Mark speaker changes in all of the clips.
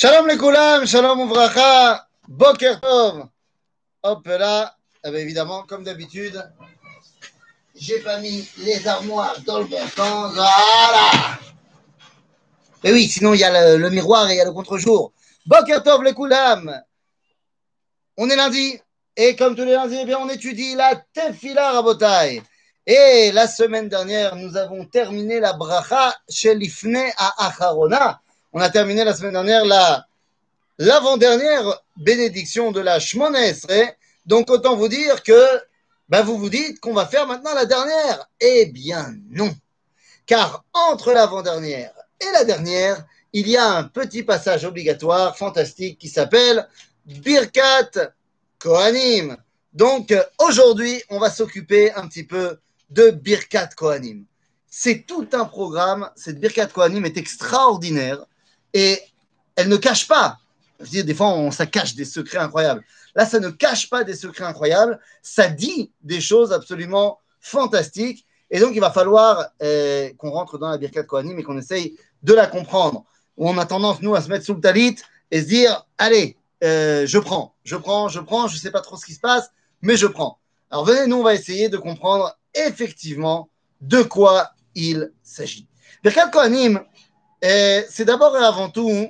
Speaker 1: Shalom les koulam, shalom ouvracha, boker tov. Hop là, eh bien, évidemment, comme d'habitude, j'ai pas mis les armoires dans le bon sens. Voilà. Mais oui, sinon il y a le, le miroir et il y a le contre-jour. Boker tov les koulam. On est lundi et comme tous les lundis, eh bien, on étudie la tefila rabotai. Et la semaine dernière, nous avons terminé la bracha chez l'ifne à Acharona. On a terminé la semaine dernière la l'avant-dernière bénédiction de la Shmona. Donc autant vous dire que ben, vous vous dites qu'on va faire maintenant la dernière. Eh bien non. Car entre l'avant-dernière et la dernière, il y a un petit passage obligatoire, fantastique, qui s'appelle Birkat Kohanim. Donc aujourd'hui, on va s'occuper un petit peu de Birkat Kohanim. C'est tout un programme. Cette Birkat Kohanim est extraordinaire et elle ne cache pas. Je veux dire, des fois, on, ça cache des secrets incroyables. Là, ça ne cache pas des secrets incroyables. Ça dit des choses absolument fantastiques. Et donc, il va falloir euh, qu'on rentre dans la Birkat Kohanim et qu'on essaye de la comprendre. On a tendance, nous, à se mettre sous le talit et se dire Allez, euh, je prends, je prends, je prends, je ne sais pas trop ce qui se passe, mais je prends. Alors, venez, nous, on va essayer de comprendre effectivement de quoi il s'agit. Birkat Kohanim, c'est d'abord et avant tout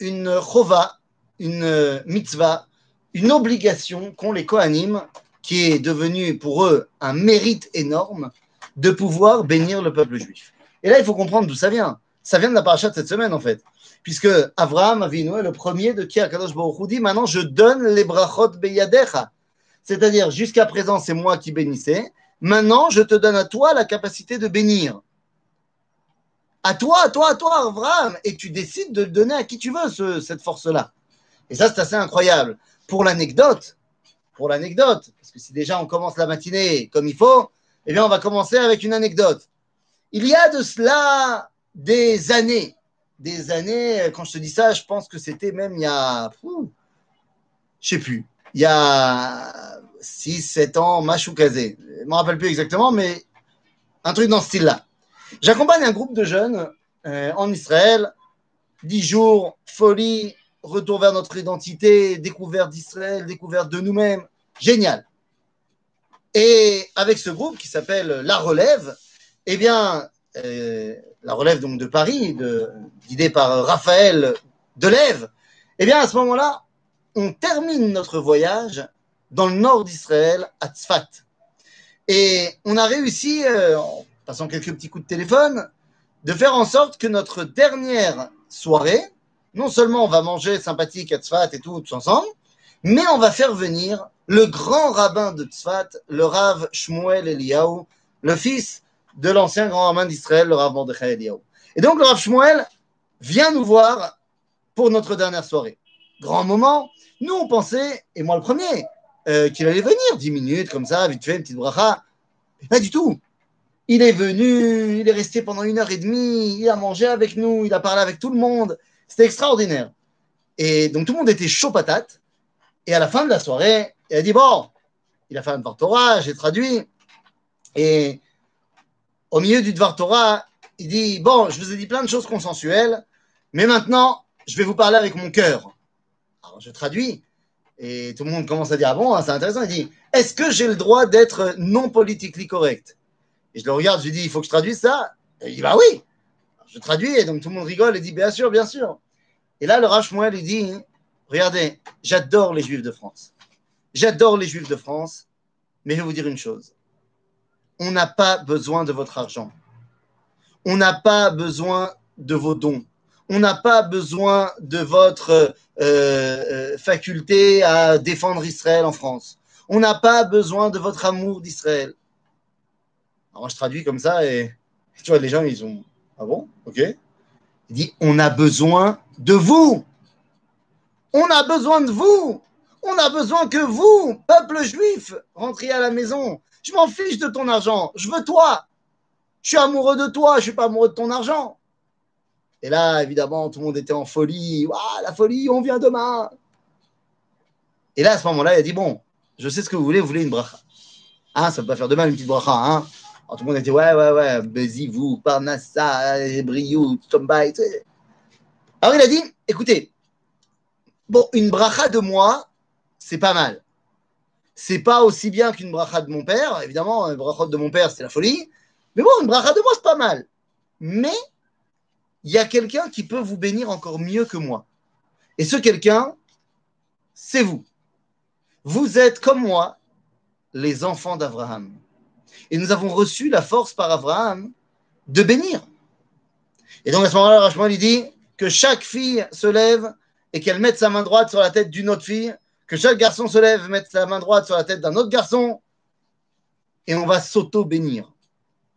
Speaker 1: une chova, une mitzvah, une obligation qu'ont les Kohanim, qui est devenu pour eux un mérite énorme de pouvoir bénir le peuple juif. Et là, il faut comprendre d'où ça vient. Ça vient de la paracha de cette semaine, en fait. Puisque Abraham Avinu est le premier de qui Akadosh Baruch dit maintenant je donne les brachot beyadecha. C'est-à-dire, jusqu'à présent, c'est moi qui bénissais. Maintenant, je te donne à toi la capacité de bénir. À toi, à toi, à toi, Abraham. Et tu décides de le donner à qui tu veux, ce- cette force-là. Et ça, c'est assez incroyable. Pour l'anecdote, pour l'anecdote, parce que si déjà on commence la matinée comme il faut, eh bien, on va commencer avec une anecdote. Il y a de cela des années, des années, quand je te dis ça, je pense que c'était même il y a, je sais plus, il y a 6, 7 ans, Machoukazé. Je ne me rappelle plus exactement, mais un truc dans ce style-là. J'accompagne un groupe de jeunes euh, en Israël, 10 jours, folie, retour vers notre identité, découverte d'Israël, découverte de nous-mêmes. Génial. Et avec ce groupe qui s'appelle La Relève, eh bien, euh, La Relève donc de Paris, guidée par Raphaël Delève, eh bien, à ce moment-là, on termine notre voyage dans le nord d'Israël, à Tzfat. Et on a réussi, euh, passant quelques petits coups de téléphone, de faire en sorte que notre dernière soirée, non seulement on va manger sympathique à Tzfat et tout, tous ensemble, mais on va faire venir le grand rabbin de Tzfat, le Rav Shmuel Eliyahu, le fils de l'ancien grand rabbin d'Israël, le Rav Mordechai Eliyahu. Et donc le Rav Shmuel vient nous voir pour notre dernière soirée. Grand moment. Nous, on pensait, et moi le premier, euh, qu'il allait venir 10 minutes comme ça, vite fait, une petite bracha. Pas du tout. Il est venu, il est resté pendant une heure et demie, il a mangé avec nous, il a parlé avec tout le monde. C'était extraordinaire. Et donc tout le monde était chaud patate. Et à la fin de la soirée, il a dit Bon, il a fait un Dvar Torah, j'ai traduit. Et au milieu du Dvar Torah, il dit Bon, je vous ai dit plein de choses consensuelles, mais maintenant, je vais vous parler avec mon cœur. Alors je traduis. Et tout le monde commence à dire Ah bon, hein, c'est intéressant. Il dit Est-ce que j'ai le droit d'être non politiquement correct? Et je le regarde, je lui dis Il faut que je traduise ça? Et il dit Bah oui Je traduis, et donc tout le monde rigole et dit Bien sûr, bien sûr. Et là, le Rav Shmuel, il dit Regardez, j'adore les Juifs de France. J'adore les Juifs de France, mais je vais vous dire une chose. On n'a pas besoin de votre argent. On n'a pas besoin de vos dons. On n'a pas besoin de votre euh, euh, faculté à défendre Israël en France. On n'a pas besoin de votre amour d'Israël. Alors moi, je traduis comme ça et tu vois, les gens, ils ont Ah bon Ok. Il dit On a besoin de vous. On a besoin de vous. On a besoin que vous, peuple juif, rentriez à la maison. Je m'en fiche de ton argent. Je veux toi. Je suis amoureux de toi. Je ne suis pas amoureux de ton argent. Et là, évidemment, tout le monde était en folie. Waouh, la folie, on vient demain. Et là, à ce moment-là, il a dit Bon, je sais ce que vous voulez, vous voulez une bracha. Hein, ça ne peut pas faire de mal une petite bracha. Hein Alors, tout le monde était Ouais, ouais, ouais, Bézi, vous, Parnassa, Briou, Tombay. Alors il a dit, écoutez, bon, une bracha de moi, c'est pas mal. C'est pas aussi bien qu'une bracha de mon père. Évidemment, une bracha de mon père, c'est la folie. Mais bon, une bracha de moi, c'est pas mal. Mais il y a quelqu'un qui peut vous bénir encore mieux que moi. Et ce quelqu'un, c'est vous. Vous êtes comme moi, les enfants d'Abraham. Et nous avons reçu la force par Abraham de bénir. Et donc à ce moment-là, Rachman lui dit que chaque fille se lève et qu'elle mette sa main droite sur la tête d'une autre fille, que chaque garçon se lève, mette sa main droite sur la tête d'un autre garçon, et on va s'auto-bénir.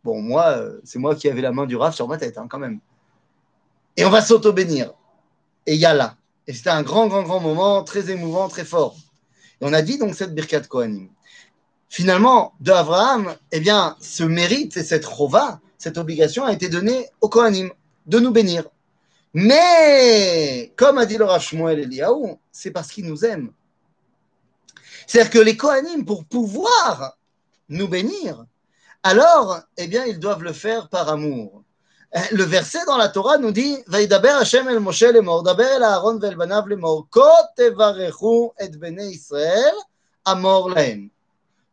Speaker 1: Bon, moi, euh, c'est moi qui avais la main du Rav sur ma tête, hein, quand même. Et on va s'auto-bénir. Et là. Et c'était un grand, grand, grand moment, très émouvant, très fort. Et on a dit donc cette Birkat Kohanim. Finalement, de Abraham, eh bien, ce mérite et cette chova, cette obligation a été donnée au Kohanim de nous bénir. Mais, comme a dit le Rav Shmuel Eliaou, c'est parce qu'il nous aime. C'est-à-dire que les Kohanim, pour pouvoir nous bénir, alors, eh bien, ils doivent le faire par amour. Le verset dans la Torah nous dit Vaidaber Hashem el Moshe lemor, daber el Aaron vel banav ko tevarechu et bnei Israël amor lahem.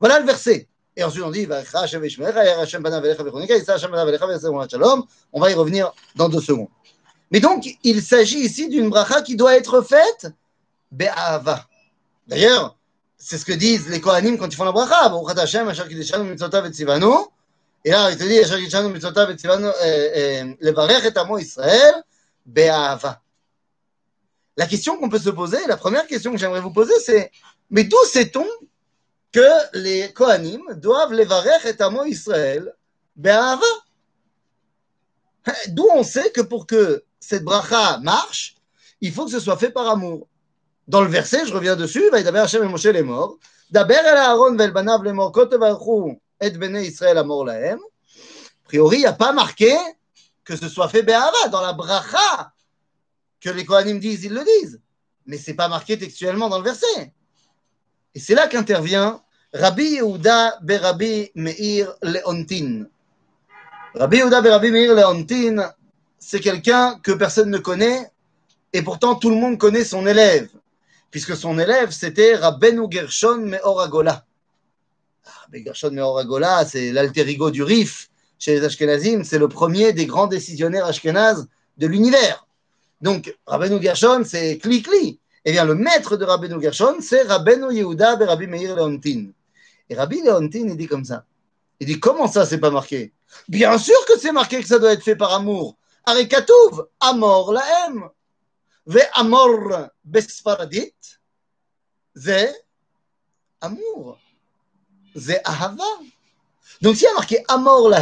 Speaker 1: Voilà le verset. Et ensuite on dit. On va y revenir dans deux secondes. Mais donc, il s'agit ici d'une bracha qui doit être faite be'ava. D'ailleurs, c'est ce que disent les Kohanim quand ils font la bracha. Et là, il te dit, Israël, Be'ava. La question qu'on peut se poser, la première question que j'aimerais vous poser, c'est mais d'où sait-on que les Kohanim doivent Levarech et Amo Israël, Be'ava D'où on sait que pour que cette bracha marche, il faut que ce soit fait par amour. Dans le verset, je reviens dessus, va d'abord Hashem et Moshe les morts. Daber el Aaron banav les morts, et bnei Israël amor lahem. A priori, il n'y a pas marqué que ce soit fait Be'ava dans la bracha que les Kohanim disent, ils le disent. Mais ce n'est pas marqué textuellement dans le verset. Et c'est là qu'intervient Rabbi Yehuda Berabi Meir Leontin. Rabbi Yehuda Berabi Meir Leontin, c'est quelqu'un que personne ne connaît et pourtant tout le monde connaît son élève puisque son élève, c'était Rabbeinu Gershon Meoragola. Rabbeinu Gershon Meoragola, c'est l'alter ego du Rif chez les Ashkenazim, c'est le premier des grands décisionnaires ashkenazes de l'univers. Donc, Rabbeinu Gershon, c'est Kli-Kli. Eh bien, le maître de Rabbeinu Gershon, c'est Rabbeinu Yehuda ben et Rabbi Meir Leontin. Et Rabbi Leontin, il dit comme ça. Il dit, comment ça, c'est pas marqué? Bien sûr que c'est marqué que ça doit être fait par amour. Arekatouv, Amor la M. Ve Amor Besfaradit, Ze Amour. Ze Ahava. Donc, s'il y a marqué Amor la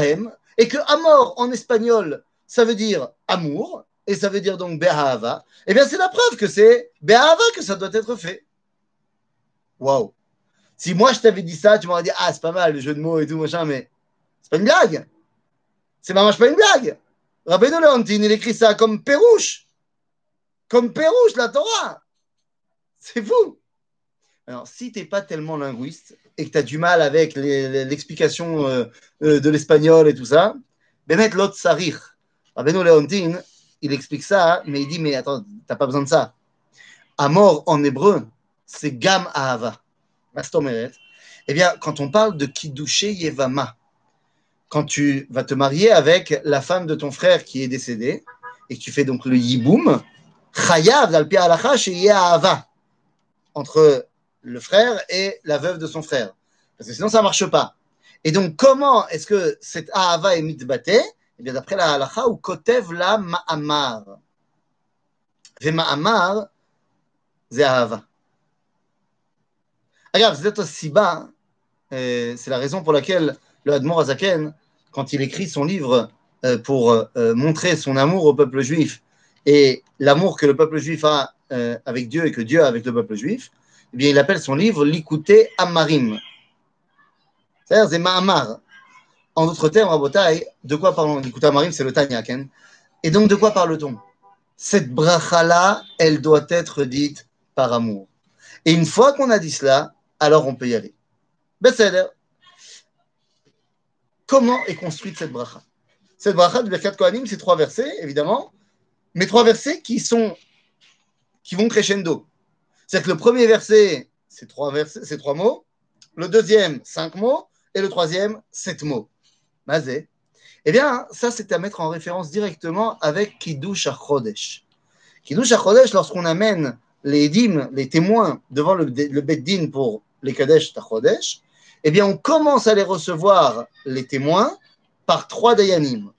Speaker 1: et que Amor en espagnol, ça veut dire amour, et ça veut dire donc be'ahava, eh bien c'est la preuve que c'est be'ahava que ça doit être fait. Waouh! Si moi je t'avais dit ça, tu m'aurais dit ah c'est pas mal le jeu de mots et tout machin, mais c'est pas une blague. C'est vraiment pas une blague. Rabbeinu Leontine, il écrit ça comme Pérouche comme Pérouche, la Torah. C'est fou. Alors, si tu n'es pas tellement linguiste et que tu as du mal avec l'explication euh, euh, de l'espagnol et tout ça, Bemet Lot Sarir, Rabbeinu Leontine, il explique ça, mais il dit Mais attends, tu n'as pas besoin de ça. Amor en hébreu, c'est Gam Ahava. Eh bien, quand on parle de Kiddushe Yevama, quand tu vas te marier avec la femme de ton frère qui est décédé, et que tu fais donc le Yiboum, chayav d'al alacha ava entre le frère et la veuve de son frère. Parce que sinon, ça ne marche pas. Et donc, comment est-ce que cette ahava est mitbate Eh bien, d'après la halacha, ou kotev la ma'amar. C'est ahava. Regarde, c'est aussi bas. C'est la raison pour laquelle le Admor Azaken, quand il écrit son livre euh, pour euh, montrer son amour au peuple juif et l'amour que le peuple juif a euh, avec Dieu et que Dieu a avec le peuple juif, eh bien, il appelle son livre L'Ikouté Amarim. C'est-à-dire, c'est Ma'amar. En d'autres termes, Rabotai, de quoi parlons L'Ikouté Amarim, c'est le Tanyak. Hein. et donc, de quoi parle-t-on? Cette bracha-là, elle doit être dite par amour. Et une fois qu'on a dit cela, alors on peut y aller. Besséder. Comment est construite cette bracha? Cette bracha du Birkat Kohanim, c'est trois versets, évidemment. mais trois versets qui sont qui vont crescendo. C'est-à-dire que le premier verset, c'est trois c'est trois mots. Le deuxième, cinq mots. Et le troisième, sept mots. Eh bien, ça, c'est à mettre en référence directement avec Kiddush HaChodesh. Kiddush HaChodesh, lorsqu'on amène les dîmes, les témoins devant le, le Beddin pour les Kadesh HaChodesh, eh bien, on commence à les recevoir, les témoins, par trois Dayanim.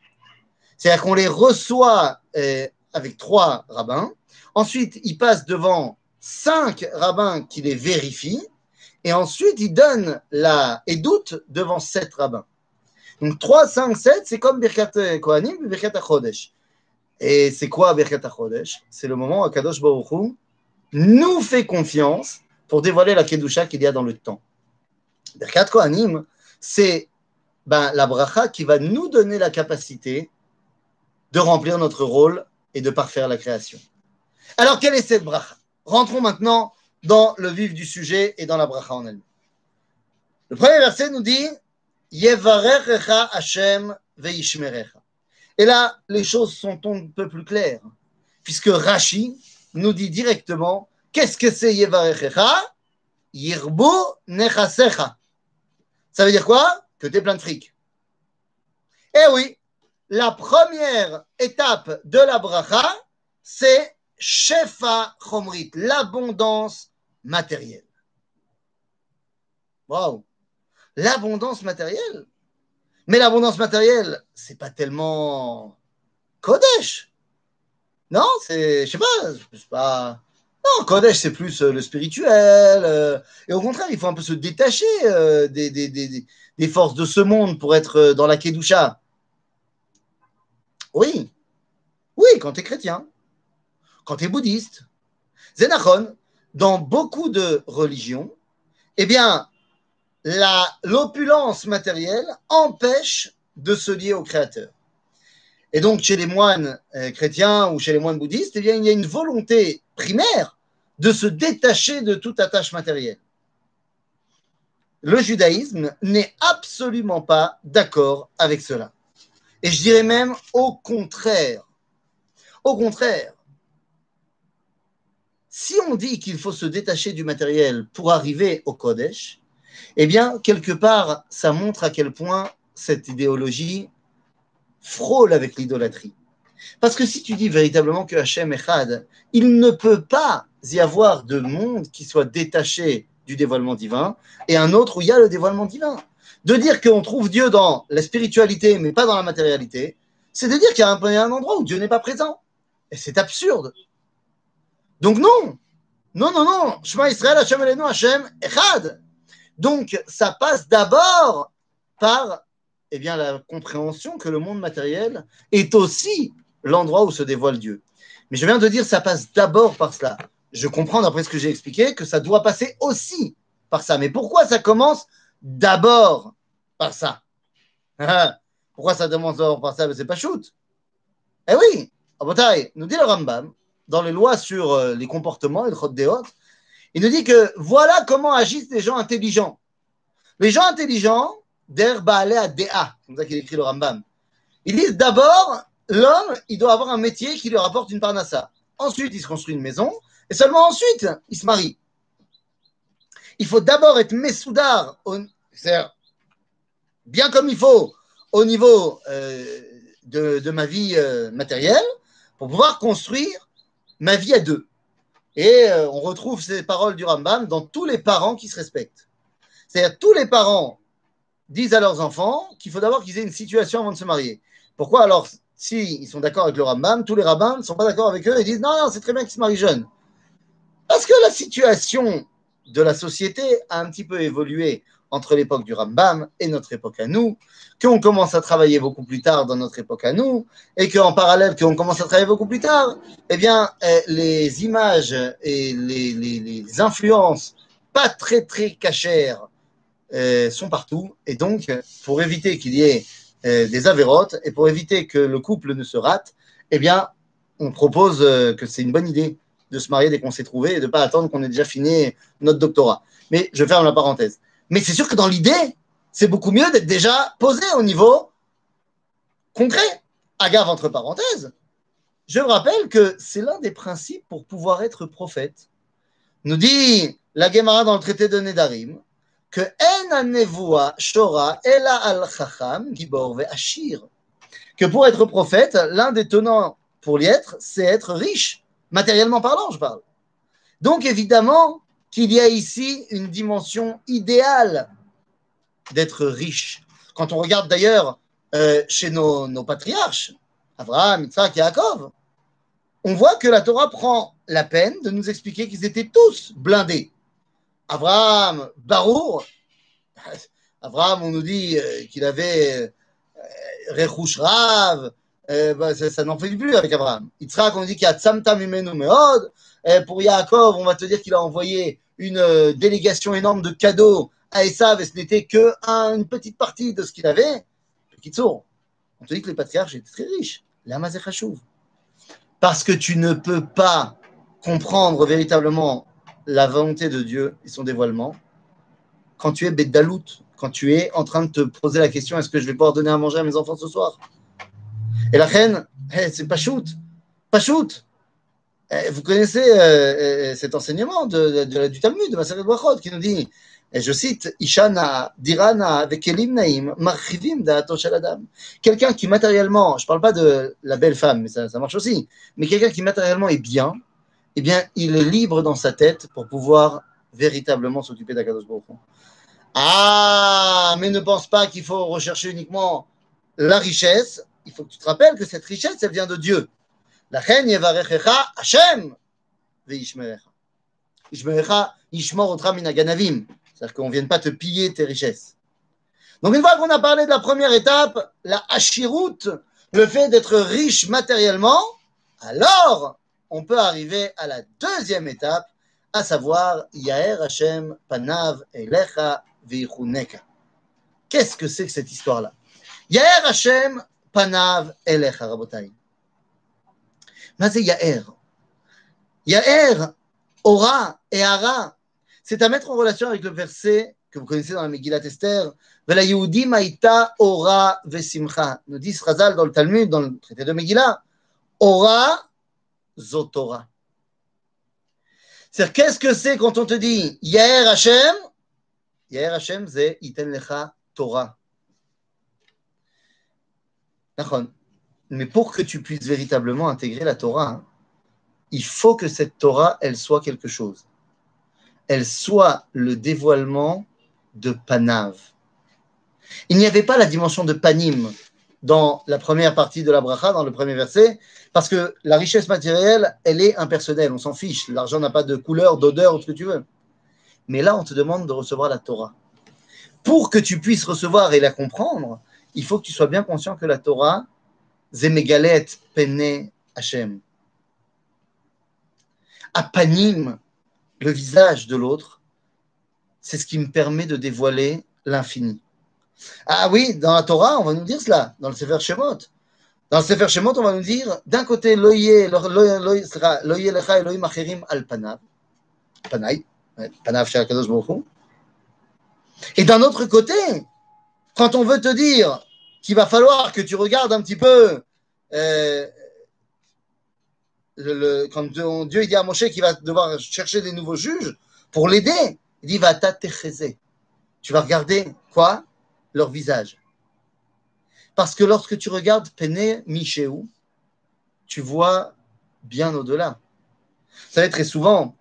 Speaker 1: C'est-à-dire qu'on les reçoit euh, avec trois rabbins. Ensuite, ils passent devant cinq rabbins qui les vérifient. Et ensuite, ils donnent la édoute devant sept rabbins. Donc 3, 5, 7, c'est comme Birkat Kohanim Birkat HaChodesh. Et c'est quoi Birkat HaChodesh C'est le moment où Kadosh Baruch nous fait confiance pour dévoiler la Kedusha qu'il y a dans le temps. Birkat Kohanim, c'est ben, la bracha qui va nous donner la capacité de remplir notre rôle et de parfaire la création. Alors, quelle est cette bracha? Rentrons maintenant dans le vif du sujet et dans la bracha en elle-même. Le premier verset nous dit Et là, les choses sont un peu plus claires, puisque Rashi nous dit directement qu'est-ce que c'est Yevarechecha? Yirbu nechasecha. Ça veut dire quoi? Que tu es plein de fric. Eh oui, la première étape de la bracha, c'est Shefa Chomrit, l'abondance matérielle. Waouh! L'abondance matérielle. Mais l'abondance matérielle, c'est pas tellement Kodesh. Non, c'est, je sais pas, c'est pas. Non, Kodesh, c'est plus euh, le spirituel. Euh, et au contraire, il faut un peu se détacher euh, des, des, des, des, forces de ce monde pour être dans la Kedusha. Oui, oui, quand tu es chrétien, quand tu es bouddhiste. Zénachon, dans beaucoup de religions, eh bien, l'opulence matérielle empêche de se lier au Créateur. Et donc, chez les moines euh, chrétiens ou chez les moines bouddhistes, eh bien, il y a une volonté primaire de se détacher de toute attache matérielle. Le judaïsme n'est absolument pas d'accord avec cela. Et je dirais même au contraire. Au contraire, si on dit qu'il faut se détacher du matériel pour arriver au Kodesh, eh bien, quelque part, ça montre à quel point cette idéologie frôle avec l'idolâtrie. Parce que si tu dis véritablement que Hachem est Chad, il ne peut pas y avoir de monde qui soit détaché du dévoilement divin et un autre où il y a le dévoilement divin. De dire qu'on trouve Dieu dans la spiritualité mais pas dans la matérialité, c'est de dire qu'il y a un, endroit où Dieu n'est pas présent. Et c'est absurde. Donc non, non, non, non, Shema Israël, Hachem Hachem Echad. Donc ça passe d'abord par eh bien, la compréhension que le monde matériel est aussi l'endroit où se dévoile Dieu. Mais je viens de dire ça passe d'abord par cela. Je comprends d'après ce que j'ai expliqué que ça doit passer aussi par ça. Mais pourquoi ça commence d'abord par ça? Pourquoi ça commence d'abord par ça? C'est pas shoot. Eh oui, Abotai, nous dit le Rambam, dans les lois sur euh, les comportements et le Chod il nous dit que voilà comment agissent les gens intelligents. Les gens intelligents, der baale à dea, comme ça qu'il écrit le Rambam. Ils disent d'abord, l'homme, il doit avoir un métier qui lui rapporte une parnassa. Ensuite, il se construit une maison, et seulement ensuite, il se marie. Il faut d'abord être messoudar, bien comme il faut, au niveau euh, de, ma vie euh, matérielle, pour pouvoir construire ma vie à deux. Et euh, on retrouve ces paroles du Rambam dans tous les parents qui se respectent. C'est-à-dire tous les parents disent à leurs enfants qu'il faut d'abord qu'ils aient une situation avant de se marier. Pourquoi? Alors, s'ils sont d'accord avec le Rambam, tous les rabbins ne sont pas d'accord avec eux et disent non, non, c'est très bien qu'ils se marient jeunes. Parce que la situation de la société a un petit peu évolué entre l'époque du Rambam et notre époque à nous, qu'on commence à travailler beaucoup plus tard dans notre époque à nous, et qu'en parallèle, qu'on commence à travailler beaucoup plus tard, eh bien, eh, les images et les, influences pas très très cachères eh, sont partout, et donc, pour éviter qu'il y ait eh, des avérotes, et pour éviter que le couple ne se rate, eh bien, on propose euh, que c'est une bonne idée de se marier dès qu'on s'est trouvé et de ne pas attendre qu'on ait déjà fini notre doctorat. Mais je ferme la parenthèse. Mais c'est sûr que dans l'idée, c'est beaucoup mieux d'être déjà posé au niveau concret. Agave entre parenthèses. Je vous rappelle que c'est l'un des principes pour pouvoir être prophète. Nous dit la Gemara dans le traité de Nedarim que. Que pour être prophète, l'un des tenants pour l'y être, c'est être riche, matériellement parlant, je parle. Donc évidemment qu'il y a ici une dimension idéale d'être riche. Quand on regarde d'ailleurs euh, chez nos, patriarches, Abraham, Isaac Yaakov, on voit que la Torah prend la peine de nous expliquer qu'ils étaient tous blindés. Abraham, Barour, Abraham, on nous dit euh, qu'il avait euh, euh, bah, ça, n'en fait plus avec Abraham. Yitzhak, on dit qu'il y a Tzamta Mimenu Meod. pour Yaakov, on va te dire qu'il a envoyé une délégation énorme de cadeaux à Esav et ce n'était que une petite partie de ce qu'il avait. Kitsour, on te dit que les patriarches étaient très riches. Lama Parce que tu ne peux pas comprendre véritablement la volonté de Dieu et son dévoilement quand tu es Beddalout, quand tu es en train de te poser la question est-ce que je vais pouvoir donner à manger à mes enfants ce soir? Et la reine, c'est pas shoot, pas shoot. Eh, vous connaissez euh, euh, cet enseignement de, du Talmud, de Maseret Brachot, qui nous dit, et je cite, Ishana, Dirana, Vekelim Naim, Marchivim Adam. Quelqu'un qui matériellement, je ne parle pas de la belle femme, mais ça, ça marche aussi, mais quelqu'un qui matériellement est bien, eh bien, il est libre dans sa tête pour pouvoir véritablement s'occuper d'Akadosh Baruch Ah, mais ne pense pas qu'il faut rechercher uniquement la richesse. Il faut que tu te rappelles que cette richesse, elle vient de Dieu. La Hashem ve'ishmerecha. Ishmerecha ishmor otra minaganavim. C'est-à-dire qu'on ne vienne pas te piller tes richesses. Donc, une fois qu'on a parlé de la première étape, la hashirut, le fait d'être riche matériellement, alors on peut arriver à la deuxième étape, à savoir Yaher Hashem Panav Elecha Vichuneka. Qu'est-ce que c'est que cette histoire-là? Yaher Hashem Panav Elecha Rabotai. Mais c'est Yaher. Yaher, Ora et Ara. C'est à mettre en relation avec le verset que vous connaissez dans la Megillat Esther. Vela Yehudi Maïta Ora Vesimcha. Nous dit Razal dans le Talmud, dans le traité de Megillah. Ora Zotora. C'est qu'est-ce que c'est quand on te dit Yair Hashem Yair Hashem, c'est Iten Lecha Torah. Mais pour que tu puisses véritablement intégrer la Torah, hein, il faut que cette Torah, elle soit quelque chose. Elle soit le dévoilement de Panav. Il n'y avait pas la dimension de Panim dans la première partie de la bracha, dans le premier verset, parce que la richesse matérielle, elle est impersonnelle, on s'en fiche. L'argent n'a pas de couleur, d'odeur, ou ce que tu veux. Mais là, on te demande de recevoir la Torah. Pour que tu puisses recevoir et la comprendre, il faut que tu sois bien conscient que la Torah, Zemegalet Pene Hashem. Apanim, le visage de l'autre, c'est ce qui me permet de dévoiler l'infini. Ah oui, dans la Torah, on va nous dire cela, dans le Sefer Shemot. Dans le Sefer Shemot, on va nous dire, d'un côté, loye lecha Elohim acherim al panav, panav chez Akadosh Baruch Et d'un autre côté, quand on veut te dire qu'il va falloir que tu regardes un petit peu, euh, le, quand Dieu il dit à Moshe qu'il va devoir chercher des nouveaux juges pour l'aider, il dit va Tu vas regarder quoi? Leur visage. Parce que lorsque tu regardes Pene Michéou, tu vois bien au-delà. Vous savez, très souvent,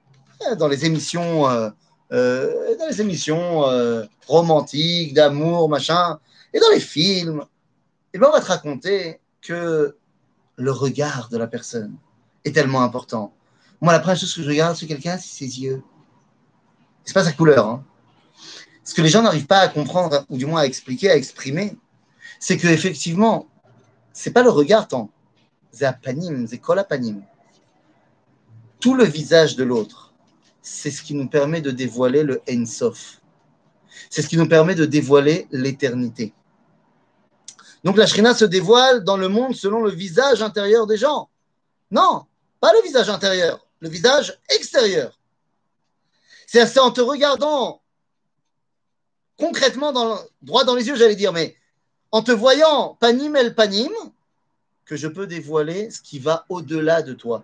Speaker 1: euh, dans les émissions, euh, euh, dans les émissions romantiques, d'amour, machin, et dans les films, et eh ben, on va te raconter que le regard de la personne est tellement important. Moi, la première chose que je regarde sur quelqu'un, c'est ses yeux. C'est pas sa couleur. Hein. Ce que les gens n'arrivent pas à comprendre, ou du moins à expliquer, à exprimer, c'est que effectivement, c'est pas le regard tant, c'est c'est panim. Tout le visage de l'autre, c'est ce qui nous permet de dévoiler le Ensof. C'est ce qui nous permet de dévoiler l'éternité. Donc la Shrina se dévoile dans le monde selon le visage intérieur des gens. Non, pas le visage intérieur, le visage extérieur. C'est en te regardant concrètement, dans, droit dans les yeux, j'allais dire, mais en te voyant panim el panim, que je peux dévoiler ce qui va au-delà de toi.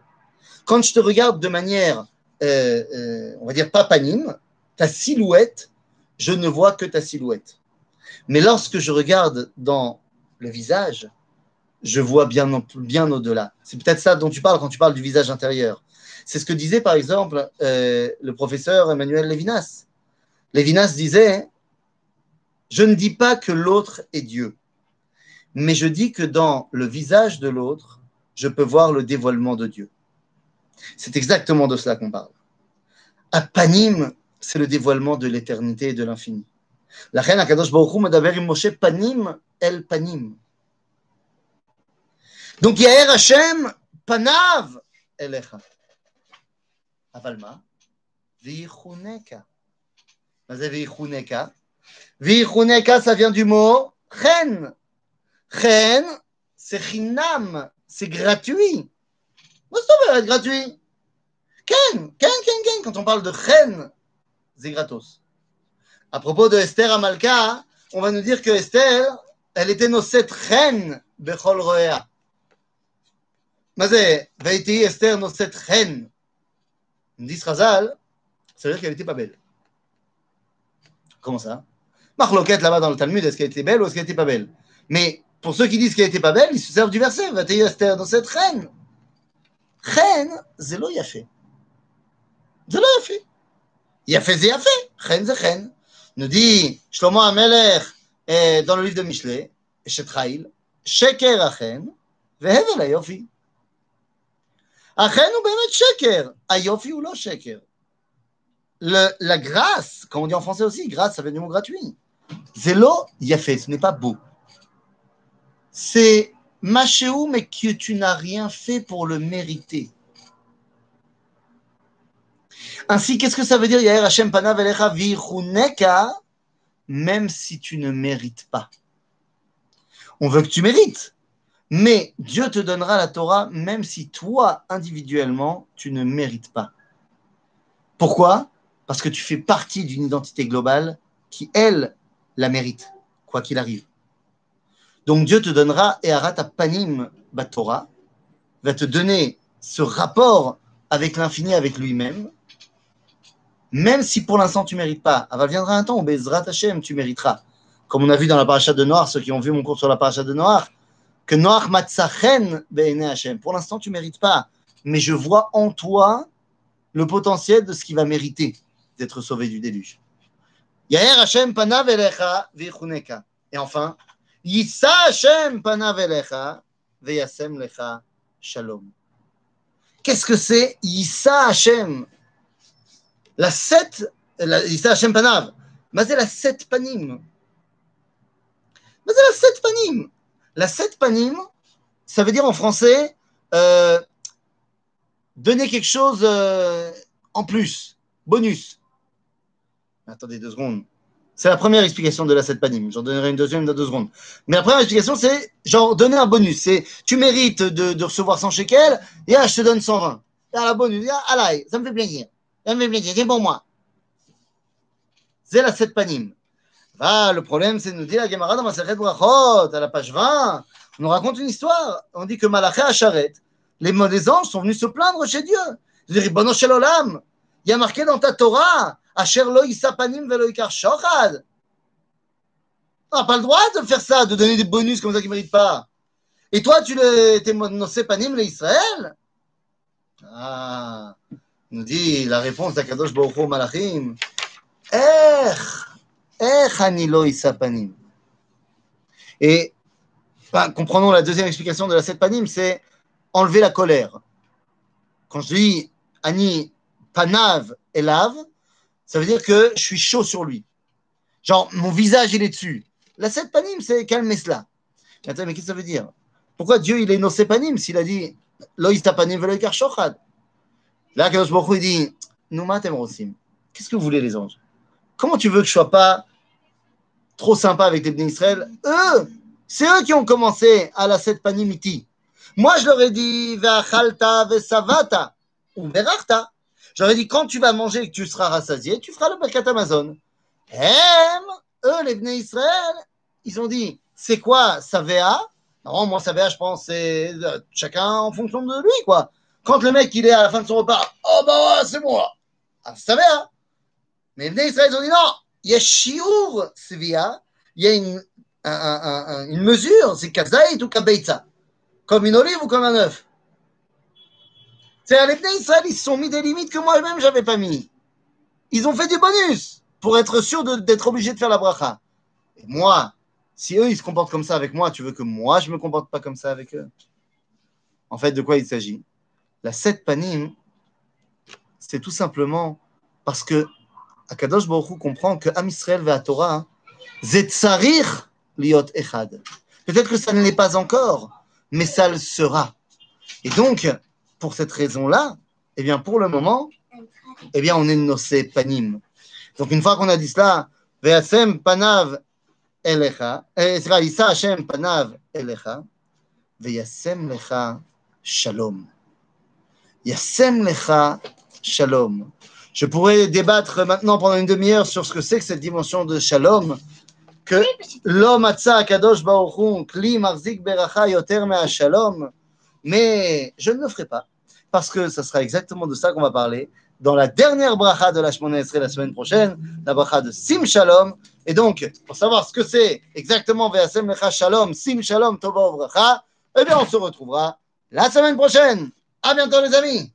Speaker 1: Quand je te regarde de manière, euh, euh, on va dire, pas panime, ta silhouette, je ne vois que ta silhouette. Mais lorsque je regarde dans le visage, je vois bien, bien au-delà. C'est peut-être ça dont tu parles quand tu parles du visage intérieur. C'est ce que disait par exemple euh, le professeur Emmanuel Lévinas. Lévinas disait, je ne dis pas que l'autre est Dieu, mais je dis que dans le visage de l'autre, je peux voir le dévoilement de Dieu. C'est exactement de cela qu'on parle. À Panim, c'est le dévoilement de l'éternité et de l'infini. La reine Akadosh Baruch Medaber Moshe Panim El Panim. Donc Yaher Hashem Panav Elecha. Avalma Vichuneka. Bah, vihuneka? Vichuneka, ça vient du mot Chen. Chen, c'est Chinam, c'est gratuit. Moustouba va être gratuit. Ken, Ken, Ken, Ken, quand on parle de Chen, c'est gratos. À propos de Esther Amalka, on va nous dire que Esther, elle était nos nocette Chen Bechol Roea. Mazé, Veiti Esther nocette Chen. Dit Razal, ça veut dire qu'elle n'était pas belle. Comment ça? Marloquette là-bas dans le Talmud, est-ce qu'elle était belle ou est-ce qu'elle n'était pas belle? Mais pour ceux qui disent qu'elle n'était pas belle, ils se servent du verset, Veiti Esther nocette Chen. Lo fait. C'est lo fait. Yafé, c'est yafé. Reine, c'est reine. Nous dit Shlomo Amelech dans le livre de Michelet, Shetraïl, Sheker Achen, Vehevel Ayofi. ou lo La grâce, comme on dit en français aussi, grâce, ça veut dire mot gratuit. Zélo, fait, ce n'est pas beau. C'est machéou, mais que tu n'as rien fait pour le mériter. Ainsi, qu'est-ce que ça veut dire Yair Hashem Panav même si tu ne mérites pas. On veut que tu mérites. Mais Dieu te donnera la Torah même si toi, individuellement, tu ne mérites pas. Pourquoi? Parce que tu fais partie d'une identité globale qui, elle, la mérite, quoi qu'il arrive. Donc Dieu te donnera et Arat Panim Torah, va te donner ce rapport avec l'infini, avec lui-même, même si pour l'instant tu ne mérites pas. Il viendra un temps où Bezrat Hashem, tu mériteras. Comme on a vu dans la paracha de Noir, ceux qui ont vu mon cours sur la paracha de Noir, que Noach Matzachen Hashem. Pour l'instant, tu ne mérites pas, mais je vois en toi le potentiel de ce qui va mériter d'être sauvé du déluge. Et enfin, Yissa Hashem panav elecha veyasem lecha shalom. Qu'est-ce que c'est Yissa Hashem La sept, Yissa Hashem panav. Mais c'est la sept panim. Mais c'est la sept panim. La sept panim, ça veut dire en français euh, donner quelque chose euh, en plus, bonus. Attendez deux secondes. C'est la première explication de la sept panim. J'en donnerai une deuxième dans deux secondes. Mais la première explication, c'est genre donner un bonus. C'est tu mérites de, recevoir 100 shekels, et là, je te donne 120. Et la bonus, ah là, ça me fait plaisir. Ça me fait plaisir, c'est pour moi. C'est la sept panim. Ah, le problème, c'est nous dit la Gemara dans Maseret Brachot, à la page 20, on nous raconte une histoire. On dit que Malaché Acharet, les, les anges sont venus se plaindre chez Dieu. Je dis, bon, chez l'Olam, il y a marqué dans ta Torah, Asher lo isapanim velo shochad. On n'a pas le droit de faire ça, de donner des bonus comme ça qui ne méritent pas. Et toi, tu es nos panim, les Israël? Ah, nous dit la réponse d'Akadosh Baruch Malachim. Eh, et comprenons la deuxième explication de la sept panim, c'est enlever la colère. Quand je dis Ani panav elav, ça veut dire que je suis chaud sur lui. Genre, mon visage, il est dessus. La sept panim, c'est calmer cela. mais qu'est-ce que ça veut dire? Pourquoi Dieu, il est no panim s'il a dit Loïsta panim veloikar shochad? Là, Kadosh Baruch il dit Nouma rosim. Qu'est-ce que vous voulez, les anges? Comment tu veux que je sois pas trop sympa avec les Bnei Israël? Eux, c'est eux qui ont commencé à la set panimiti. Moi, je leur ai dit ve'achalta ve'savata ou ve'rachta. J'aurais dit quand tu vas manger et que tu seras rassasié, tu feras le Birkat Amazon. Hem, eux, les Bnei Israël, ils ont dit c'est quoi savea Non, moi, ça va, je pense, c'est euh, chacun en fonction de lui, quoi. Quand le mec, il est à la fin de son repas, oh bah c'est moi. Ah, ça va. Mais les Israël, ils ont dit non, il y a Shiur Svia, il y a une, un, un, un, une mesure, c'est Kazaït ou Kabeitza. Comme une olive ou comme un œuf. C'est les Israël, ils se sont mis des limites que moi-même, j'avais pas mis. Ils ont fait du bonus pour être sûr d'être obligé de faire la bracha. Et moi, si eux, ils se comportent comme ça avec moi, tu veux que moi, je ne me comporte pas comme ça avec eux? En fait, de quoi il s'agit? La sept panim, c'est tout simplement parce que Akadosh Baruch comprend que Am Israël va à Torah, Zetsarir liot echad. Peut-être que ça ne l'est pas encore, mais ça le sera. Et donc, pour cette raison-là, eh bien, pour le moment, eh bien, on est nocé panim. Donc, une fois qu'on a dit cela, Ve'asem panav elecha, eh, Israïsa Hashem panav elecha, Ve'yasem lecha shalom. Yasem lecha shalom. Je pourrais débattre maintenant pendant une demi-heure sur ce que c'est que cette dimension de shalom, que l'homme atza kadosh baruchun, kli marzik beracha yoter mea shalom, mais je ne le ferai pas, parce que ce sera exactement de ça qu'on va parler dans la dernière bracha de la Esrei la semaine prochaine, la bracha de Sim Shalom. Et donc, pour savoir ce que c'est exactement Ve'asem Lecha Shalom, Sim Shalom Tova Bracha, eh bien, on se retrouvera la semaine prochaine. À bientôt, les amis!